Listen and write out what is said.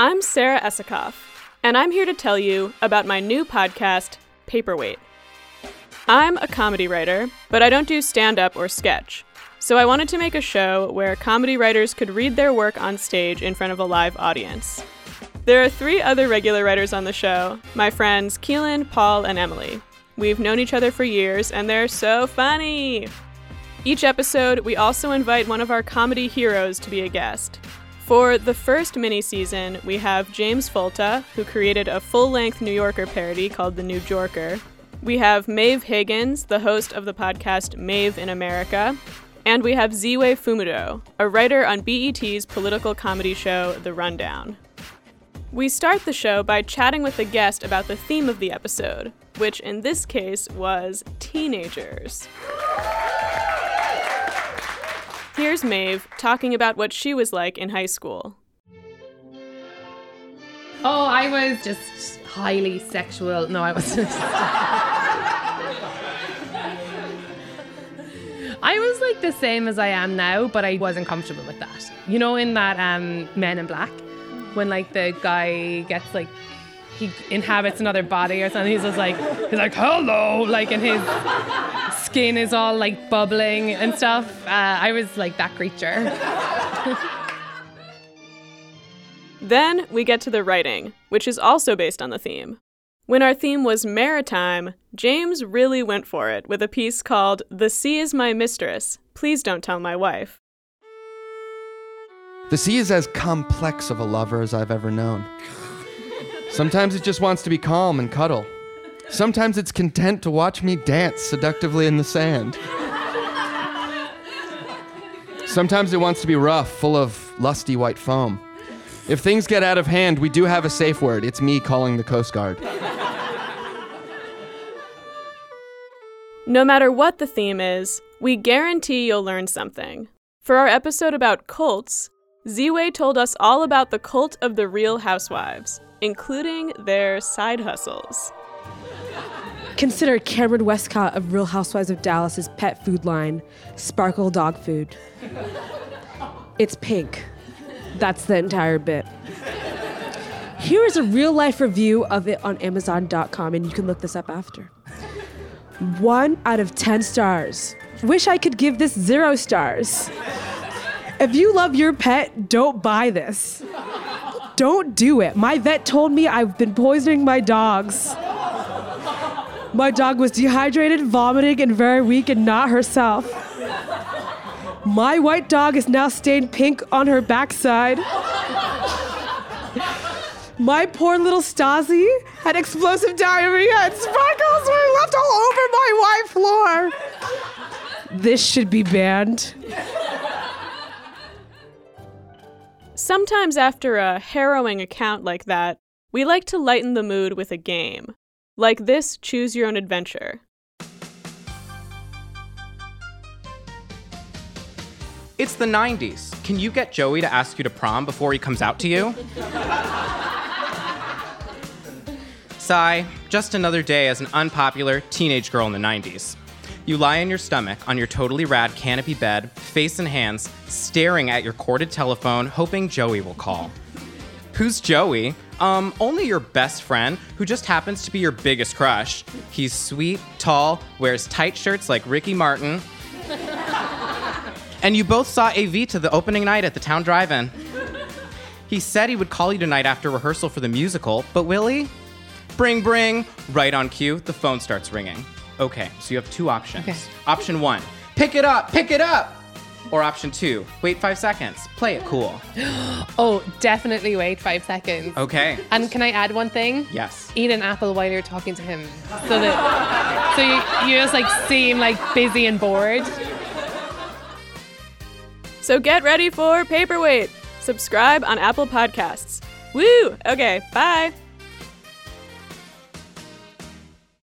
I'm Sarah Esikoff, and I'm here to tell you about my new podcast, Paperweight. I'm a comedy writer, but I don't do stand up or sketch. So I wanted to make a show where comedy writers could read their work on stage in front of a live audience. There are three other regular writers on the show my friends Keelan, Paul, and Emily. We've known each other for years, and they're so funny! Each episode, we also invite one of our comedy heroes to be a guest. For the first mini season, we have James Folta, who created a full length New Yorker parody called The Newer Yorker. We have Maeve Higgins, the host of the podcast Maeve in America. And we have Ziwe Fumudoh, a writer on BET's political comedy show The Rundown. We start the show by chatting with the guest about the theme of the episode, which in this case was teenagers. Here's Maeve talking about what she was like in high school. Oh, I was just highly sexual. No, I wasn't. I was like the same as I am now, but I wasn't comfortable with that. You know, in that um, Men in Black, when like the guy gets like he inhabits another body or something, he's just like he's like hello, like and his skin is all like bubbling and stuff. Uh, I was like that creature. then we get to the writing, which is also based on the theme. When our theme was maritime, James really went for it with a piece called The Sea is My Mistress. Please don't tell my wife. The sea is as complex of a lover as I've ever known. Sometimes it just wants to be calm and cuddle. Sometimes it's content to watch me dance seductively in the sand. Sometimes it wants to be rough, full of lusty white foam. If things get out of hand, we do have a safe word. It's me calling the Coast Guard. No matter what the theme is, we guarantee you'll learn something. For our episode about cults, Ziwe told us all about the cult of the Real Housewives, including their side hustles. Consider Kameron Westcott of Real Housewives of Dallas's pet food line, Sparkle Dog Food. It's pink. That's the entire bit. Here is a real life review of it on Amazon.com, and you can look this up after. One out of 10 stars. Wish I could give this zero stars. If you love your pet, don't buy this. Don't do it. My vet told me I've been poisoning my dogs. My dog was dehydrated, vomiting, and very weak and not herself. My white dog is now stained pink on her backside. My poor little Stasi had explosive diarrhea and sparkles were left all over my white floor. This should be banned. Sometimes, after a harrowing account like that, we like to lighten the mood with a game, like this Choose Your Own Adventure. It's the 90s. Can you get Joey to ask you to prom before he comes out to you? Sigh, just another day as an unpopular teenage girl in the 90s. You lie on your stomach on your totally rad canopy bed, face in hands, staring at your corded telephone, hoping Joey will call. Who's Joey? Um, only your best friend, who just happens to be your biggest crush. He's sweet, tall, wears tight shirts like Ricky Martin. and you both saw AV to the opening night at the town drive in. He said he would call you tonight after rehearsal for the musical, but will he? Bring, bring. Right on cue, the phone starts ringing. Okay, so you have two options. Okay. Option one, pick it up, pick it up. Or option two, wait five seconds, play it cool. Oh, definitely wait five seconds. Okay. And can I add one thing? Yes. Eat an apple while you're talking to him, so that so you, you just like seem like busy and bored. So get ready for Paperweight. Subscribe on Apple Podcasts. Woo! Okay, bye.